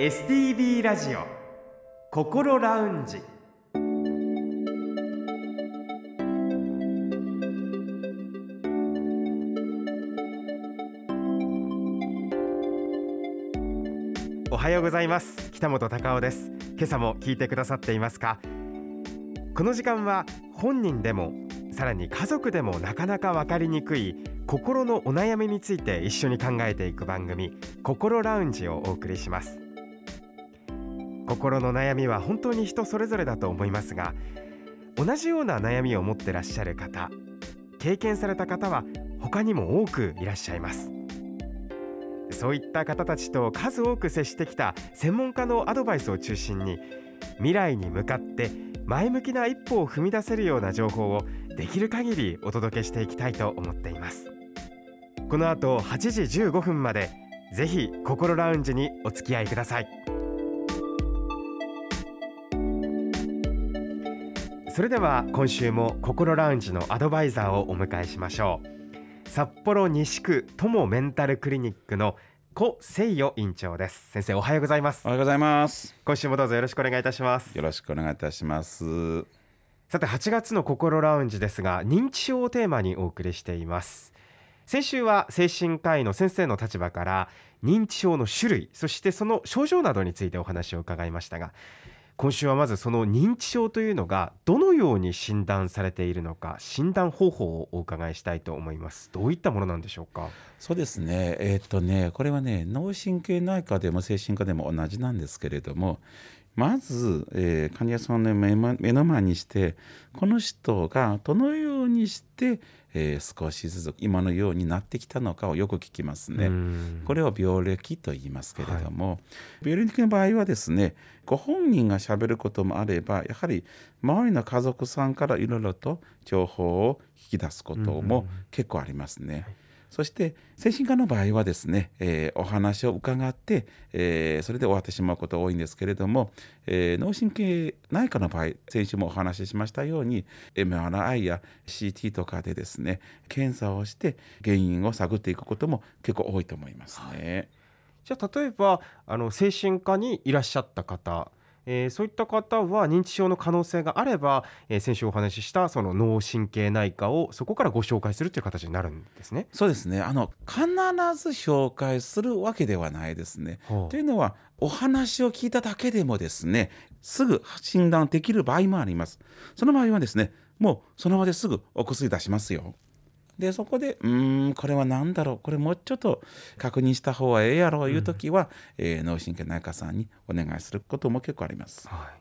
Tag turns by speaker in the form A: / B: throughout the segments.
A: STB ラジオ心ラウンジ。おはようございます。北本隆夫です。今朝も聞いてくださっていますか？この時間は本人でもさらに家族でもなかなかわかりにくい心のお悩みについて一緒に考えていく番組心ラウンジをお送りします。心の悩みは本当に人それぞれだと思いますが同じような悩みを持ってらっしゃる方経験された方は他にも多くいらっしゃいます。そういった方たちと数多く接してきた専門家のアドバイスを中心に未来に向かって前向きな一歩を踏み出せるような情報をできる限りお届けしていきたいと思っています。この後8時15分までぜひ心ラウンジにお付き合いください。それでは今週も心ラウンジのアドバイザーをお迎えしましょう。札幌西区友メンタルクリニックの小誠代院長です。先生おはようございます。
B: おはようございます。
A: 今週もどうぞよろしくお願いいたします。
B: よろしくお願いいたします。
A: さて8月の心ラウンジですが認知症をテーマにお送りしています。先週は精神科医の先生の立場から認知症の種類そしてその症状などについてお話を伺いましたが今週はまずその認知症というのがどのように診断されているのか診断方法をお伺いしたいと思います。どういったものなんでしょうか？
B: そうですね。えー、っとねこれはね脳神経内科でも精神科でも同じなんですけれどもまず、えー、患者さんの目の前にしてこの人がどのようにしてえー、少しずつ今のようになってきたのかをよく聞きますね。これを病歴と言いますけれども、はい、病歴の場合はですねご本人がしゃべることもあればやはり周りの家族さんからいろいろと情報を引き出すことも結構ありますね。はいそして精神科の場合はですね、えー、お話を伺って、えー、それで終わってしまうことが多いんですけれども、えー、脳神経内科の場合先週もお話ししましたように MRI や CT とかでですね検査をして原因を探っていくことも結構多いと思いますね。はい、
A: じゃあ例えばあの精神科にいらっしゃった方えー、そういった方は認知症の可能性があれば、えー、先週お話ししたその脳神経内科をそこからご紹介するという形になるんですね。
B: そうですねあの必ず紹介するわけではないですね。というのはお話を聞いただけでもですねすぐ診断できる場合もあります。その場合はですねもうその場ですぐお薬出しますよ。でそこでうんこれは何だろう？これもうちょっと確認した方がええやろう？いう時は、うん、えー、脳神経内科さんにお願いすることも結構あります。はい。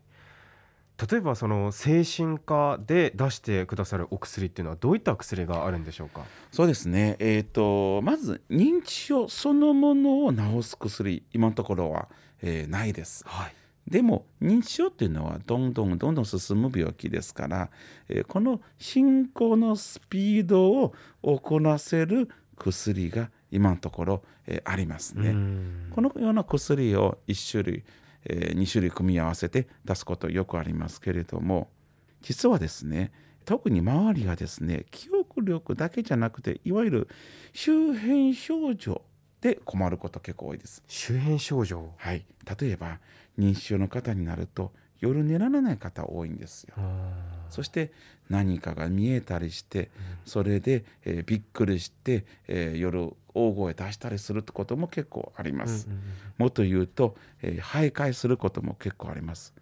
A: 例えばその精神科で出してくださるお薬っていうのはどういった薬があるんでしょうか？
B: そうですね、えーと、まず認知症そのものを治す薬今のところは、えー、ないです。はいでも認知症っていうのはどんどんどんどん進む病気ですから、えー、この進行のスピードを行わせる薬が今のところ、えー、ありますね。このような薬を1種類、えー、2種類組み合わせて出すことよくありますけれども実はですね特に周りがですね記憶力だけじゃなくていわゆる周辺症状で困ること結構多いです。
A: 周辺症状？
B: はい例えば認知症の方になると夜寝られない方多いんですよ。そして何かが見えたりしてそれで、えー、びっくりして、えー、夜大声出したりするってことも結構あります。もっと言うと、えー、徘徊することも結構あります。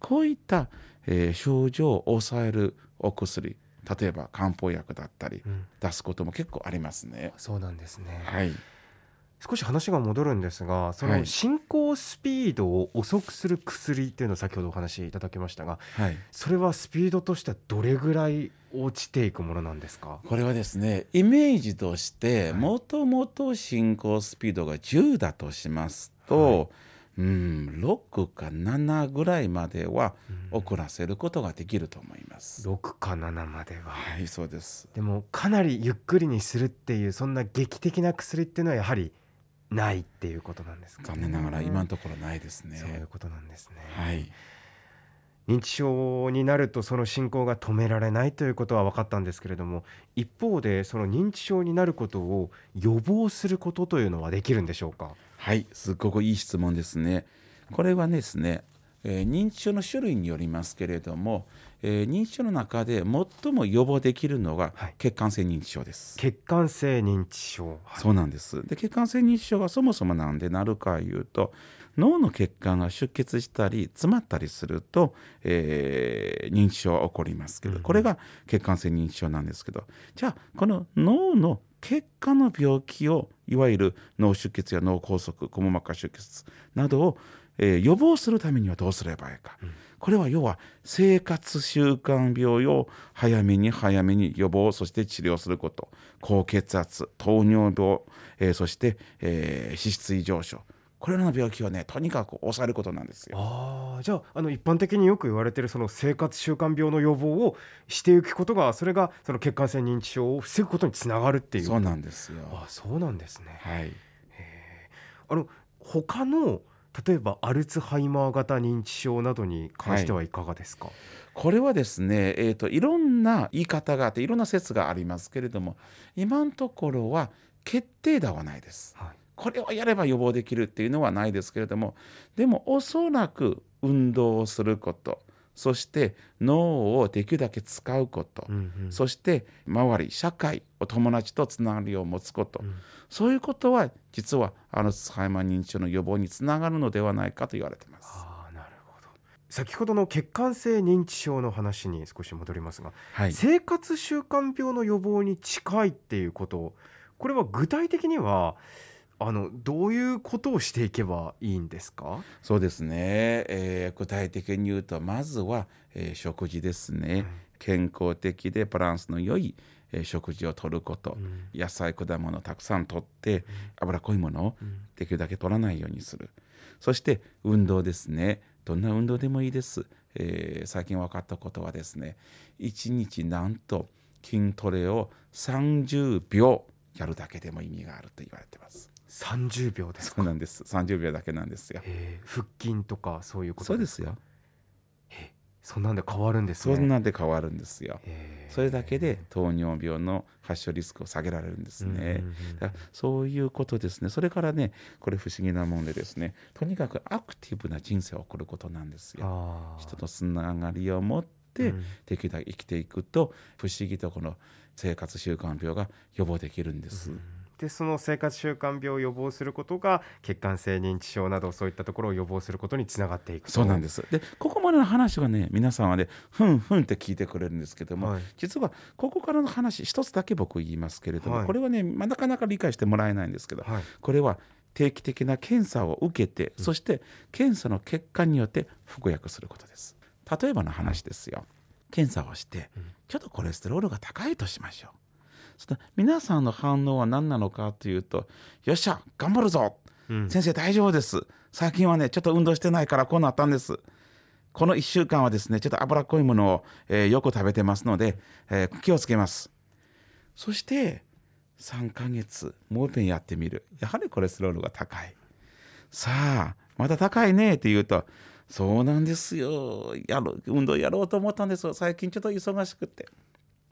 B: こういった、えー、症状を抑えるお薬例えば漢方薬だったり、出すことも結構ありますね。
A: そうなんですね。
B: はい。
A: 少し話が戻るんですがその進行スピードを遅くする薬っていうのを先ほどお話しいただきましたが、はい、それはスピードとしてはどれぐらい落ちていくものなんですか？
B: これはですねイメージとしてもともと進行スピードが10だとしますと、はいうん、6か7ぐらいまでは遅らせることができると思います。
A: 6か7までは。
B: はいそうです。
A: でもかなりゆっくりにするっていうそんな劇的な薬っていうのはやはりないっていうことなんですか、
B: ね、残念ながら今のところないですね。
A: そういうことなんですね。
B: はい。
A: 認知症になるとその進行が止められないということは分かったんですけれども一方でその認知症になることを予防することというのはできるんでしょうか？
B: はいすごくいい質問ですねこれはですね、えー認知症の種類によりますけれども、えー認知症の中で最も予防できるのが
A: はい。
B: 血管性認知症です。
A: 血管性認知症、はい。
B: そうなんです。で血管性認知症がそもそもなんでなるかいうと脳の血管が出血したり詰まったりすると、えー認知症は起こりますけど、
A: うんうん。
B: これが血管性認知症なんですけどじゃあこの脳の血管の病気をいわゆる脳出血や脳梗塞くも膜下出血などを、えー予防するためにはどうすればいいか、これは要は生活習慣病を早めに早めに予防そして治療すること。高血圧糖尿病、えーそして、えー脂質異常症。これらの病気をねとにかく抑えることなんですよ。
A: ああじゃああの一般的によく言われているその生活習慣病の予防をしていくことがそれがその血管性認知症を防ぐことにつながるっていう。
B: そうなんですよ。
A: あそうなんですね。
B: はい、
A: あの他の例えばアルツハイマー型認知症などに関してはいかがですか、
B: これはですね、えー、といろんな言い方があっていろんな説がありますけれども今のところは決定打はないです。
A: はい。
B: これをやれば予防できるっていうのはないですけれどもでもおそらく運動をすることそして脳をできるだけ使うこと、
A: うんうん。
B: そして周り社会お友達とつながりを持つこと、
A: うん。
B: そういうことは実はアルツハイマー認知症の予防につながるのではないかと言われています。
A: あーなるほど。先ほどの血管性認知症の話に少し戻りますが、
B: はい、
A: 生活習慣病の予防に近いっていうこと。これは具体的にはあのどういうことをしていけばいいんですか、
B: そうですね、えー具体的に言うとまずは、えー食事ですね、健康的でバランスの良い、えー食事をとること、
A: うん。
B: 野菜果物をたくさんとって脂っこいものを
A: うん。
B: できるだけ取らないようにする。そして運動ですね。どんな運動でもいいです、えー最近分かったことはですね1日なんと筋トレを30秒やるだけでも意味があると言われてます
A: 30秒ですか？
B: そうなんです。30秒だけなんですよ。
A: 腹筋とかそういうこと
B: そうですよ。
A: そんなんで変わるんですね。
B: そんなんで変わるんですよ。それだけで糖尿病の発症リスクを下げられるんですね。だそういうことですね。それからね、これ不思議なもんでですね、とにかくアクティブな人生を送ることなんですよ。人とつながりを持って、
A: うん。
B: できるだけ生きていくと、不思議とこの生活習慣病が予防できるんです。
A: でその生活習慣病を予防することが血管性認知症などそういったところを予防することにつながっていくと
B: そうなんです。で、ここまでの話はね、皆さんはね、ふんふんって聞いてくれるんですけども、
A: はい
B: 実はここからの話、一つだけ僕言いますけれども、
A: はい
B: これはね、まあなかなか理解してもらえないんですけど、
A: はい
B: これは定期的な検査を受けて、そして検査の結果によって服薬することです。例えばの話ですよ。検査をして、ちょっとコレステロールが高いとしましょう。そしたら皆さんの反応は何なのかというと、よっしゃ、頑張るぞ、
A: うん
B: 先生大丈夫です。最近はね、ちょっと運動してないからこうなったんです。この1週間はですね、ちょっと脂っこいものを、えーよく食べてますので、えー気をつけます。そして、3ヶ月、もう一遍やってみる。やはりコレステロールが高い。さあ、また高いねって言うと、そうなんですよ。やろう運動やろうと思ったんですよ。最近ちょっと忙しくて。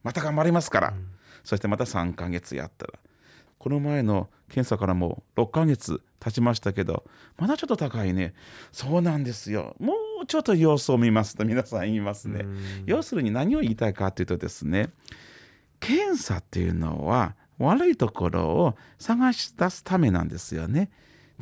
B: また頑張りますから。そしてまた3ヶ月やったら。この前の検査からもう6ヶ月経ちましたけど、まだちょっと高いね。そうなんですよ。もうちょっと様子を見ますと皆さん言いますね。要するに何を言いたいかというとですね、検査っていうのは悪いところを探し出すためなんですよね。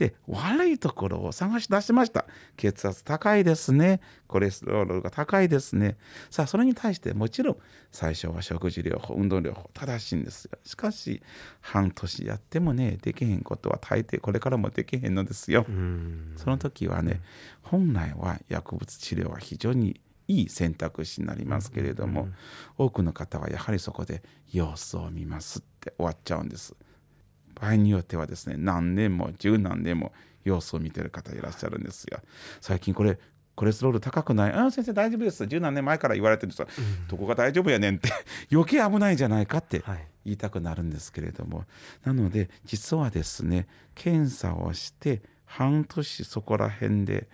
B: で悪いところを探し出しました。血圧高いですね。コレステロールが高いですね。さあそれに対してもちろん最初は食事療法運動療法正しいんですよ。しかし半年やってもねできへんことは大抵これからもできへんのですよ、
A: うん。
B: その時はね本来は薬物治療は非常にいい選択肢になりますけれども、多くの方はやはりそこで様子を見ますって終わっちゃうんです。場合によってはですね何年も十何年も様子を見てる方いらっしゃるんですよ。最近これコレステロール高くないああ先生大丈夫です。十何年前から言われてるんですよ、どこが大丈夫やねんって。余計危ないんじゃないかって
A: はい。
B: 言いたくなるんですけれども。なので実はですね検査をして半年そこら辺で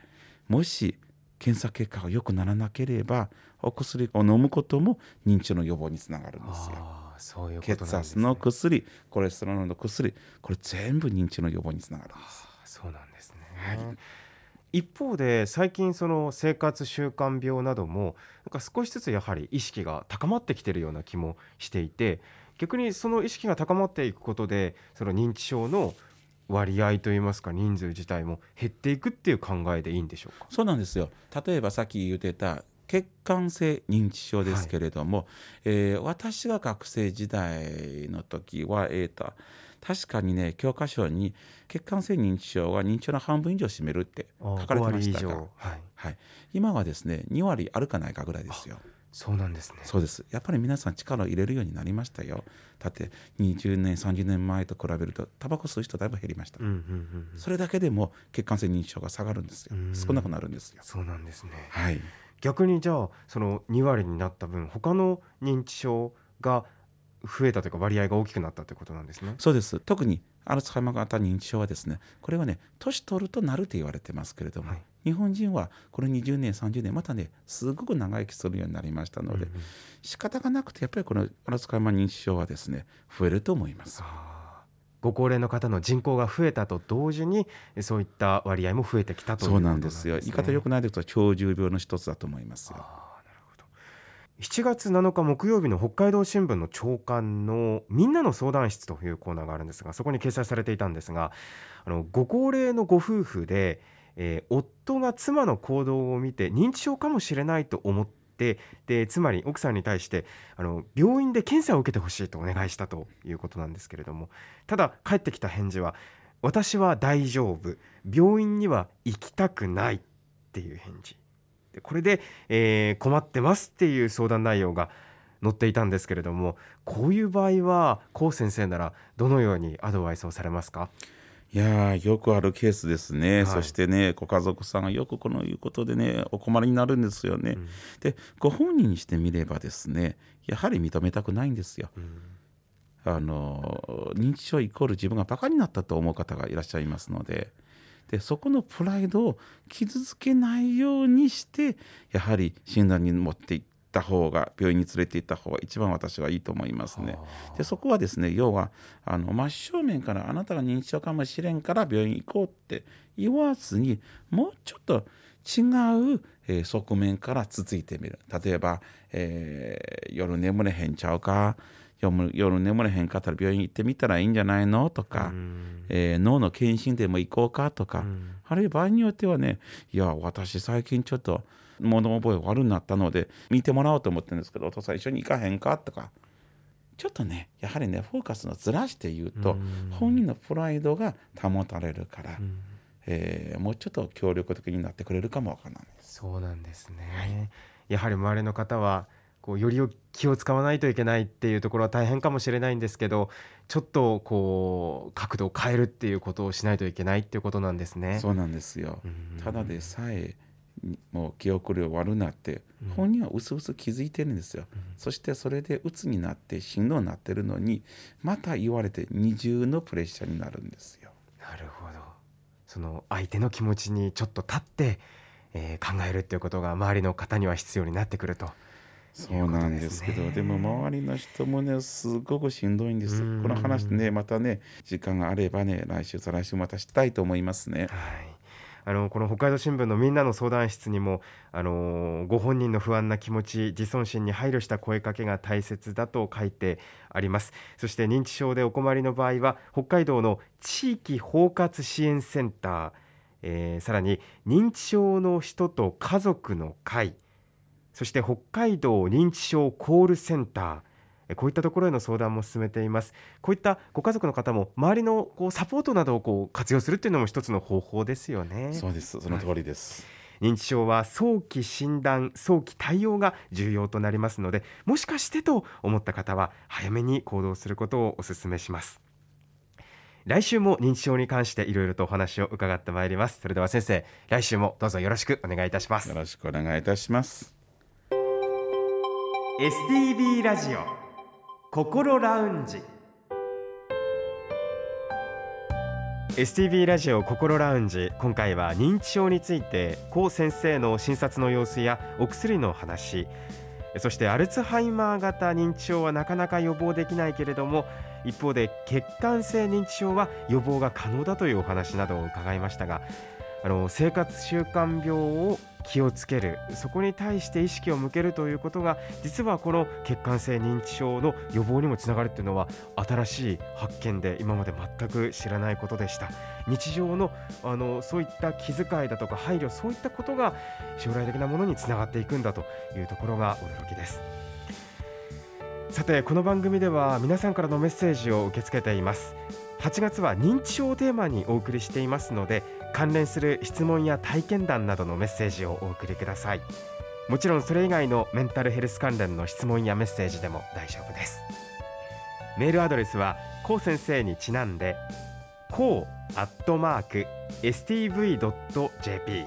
B: もし検査結果が良くならなければお薬を飲むことも認知症の予防につながるんですよ。
A: そういう
B: 血圧の薬コレステロールの薬これ全部認知症の予防につながるんです。
A: そうなんですね、
B: はい。
A: 一方で最近その生活習慣病などもなんか少しずつやはり意識が高まってきてるような気もしていて逆にその意識が高まっていくことでその認知症の割合といいますか人数自体も減っていくっていう考えでいいんでしょうか？
B: そうなんですよ。例えばさっき言ってた血管性認知症ですけれども、はい、えー、私が学生時代の時は、えーと、確かにね教科書に血管性認知症は認知症の半分以上占めるって書かれてましたが、はい。はい、今はですね2割あるかないかぐらいですよ。
A: そうなんですね。
B: そうです。やっぱり皆さん力を入れるようになりましたよ。だって20年30年前と比べるとタバコ吸う人だいぶ減りました、うんうんうんうん、それだけでも血管性認知症が下がるんですよ。少なくなるんですよ。
A: そうなんですね。
B: はい
A: 逆にじゃあその2割になった分他の認知症が増えたというか割合が大きくなったということなんですね。
B: そうです特にアルツハイマー型認知症はですねこれはね年取るとなると言われてますけれども、はい、日本人はこの20年30年またねすごく長生きするようになりましたので、うんうん、仕方がなくてやっぱりこのアルツハイマー認知症はですね増えると思います。
A: ご高齢の方の人口が増えたと同時にそういった割合も増えてきたという
B: ことなんですよ。言い方よくないですと長寿病の一つだと思いますよ。
A: 7月7日木曜日の北海道新聞の朝刊の「みんなの相談室」というコーナーがあるんですがそこに掲載されていたんですがあのご高齢のご夫婦で、えー、夫が妻の行動を見て認知症かもしれないと思ってでつまり奥さんに対してあの病院で検査を受けてほしいとお願いしたということなんですけれどもただ返ってきた返事は「私は大丈夫病院には行きたくない」っていう返事。これで、えー、困ってますっていう相談内容が載っていたんですけれどもこういう場合は高先生ならどのようにアドバイスをされますか？
B: いやよくあるケースですね、はい、そしてねご家族さんがよくこのいうことでねお困りになるんですよね、うん、でご本人にしてみればですねやはり認めたくないんですよ、うん、あの認知症イコール自分がバカになったと思う方がいらっしゃいますので。でそこのプライドを傷つけないようにしてやはり診断に持っていった方が病院に連れて行った方が一番私はいいと思いますね。でそこはですね要はあの真正面からあなたが認知症かもしれんから病院行こうって言わずにもうちょっと違う、えー、側面からつついてみる。例えば、えー、夜眠れへんちゃうか？夜眠れへんかったら病院行ってみたらいいんじゃないの？とか、えー、脳の検診でも行こうか？とか、あるいは場合によってはねいや私最近ちょっと物覚え悪くなったので見てもらおうと思ってるんですけどお父さん一緒に行かへんかとか。ちょっとねやはりねフォーカスのずらして言うと、本人のプライドが保たれるから、えー、もうちょっと協力的になってくれるかもわからない
A: そうなんですね、はい、やはり周りの方はこうより気を使わないといけないっていうところは大変かもしれないんですけどちょっとこう角度を変えるっていうことをしないといけないっていうことなんですね。
B: そうなんですよ。ただでさえもう記憶量悪くなって、本人はうすうす気づいてるんですよ、うん、そしてそれで鬱になってしんどになってるのにまた言われて二重のプレッシャーになるんですよ。
A: なるほど。その相手の気持ちにちょっと立って、えー、考えるっていうことが周りの方には必要になってくると。
B: そうなんですけどでも周りの人もねすごくしんどいんです。この話ねまたね時間があればね来週再来週またしたいと思いますね。
A: はいあのこの北海道新聞のみんなの相談室にもあのご本人の不安な気持ち自尊心に配慮した声かけが大切だと書いてあります。そして認知症でお困りの場合は北海道の地域包括支援センター、えー、さらに認知症の人と家族の会そして北海道認知症コールセンターこういったところへの相談も進めています。こういったご家族の方も周りのこうサポートなどをこう活用するっていうのも一つの方法ですよね。
B: そうです。その通りです、
A: はい、認知症は早期診断早期対応が重要となりますのでもしかしてと思った方は早めに行動することをお勧めします。来週も認知症に関していろいろとお話を伺ってまいります。それでは先生来週もどうぞよろしくお願いいたします。
B: よろしくお願いいたします。
A: STB ラジオ心ラウンジ。STB ラジオ心ラウンジ今回は認知症について高先生の診察の様子やお薬の話そしてアルツハイマー型認知症はなかなか予防できないけれども一方で血管性認知症は予防が可能だというお話などを伺いましたがあの生活習慣病を気をつける。そこに対して意識を向けるということが実はこの血管性認知症の予防にもつながるというのは新しい発見で今まで全く知らないことでした。日常のあのそういった気遣いだとか配慮そういったことが将来的なものにつながっていくんだというところが驚きです。さてこの番組では皆さんからのメッセージを受け付けています。8月は認知症をテーマにお送りしていますので関連する質問や体験談などのメッセージをお送りください。もちろんそれ以外のメンタルヘルス関連の質問やメッセージでも大丈夫です。メールアドレスはこう先生にちなんでこうアットマーク stv.jp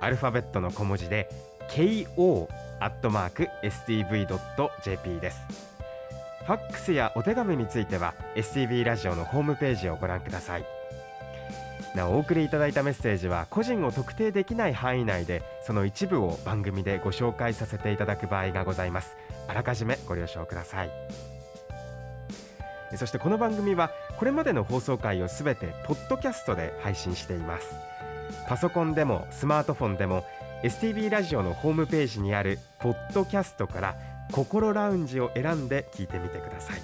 A: アルファベットの小文字で ko アットマーク stv.jp です。ファックスやお手紙については STV ラジオのホームページをご覧ください。なお送りいただいたメッセージは個人を特定できない範囲内でその一部を番組でご紹介させていただく場合がございます。あらかじめご了承ください。そしてこの番組はこれまでの放送回をすべてポッドキャストで配信しています。パソコンでもスマートフォンでも STB ラジオのホームページにあるポッドキャストから心ラウンジを選んで聞いてみてください。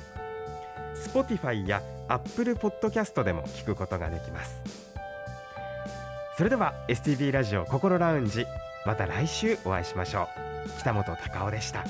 A: Spotify や Apple Podcast でも聞くことができます。それでは STB ラジオ心ラウンジまた来週お会いしましょう。北本隆夫でした。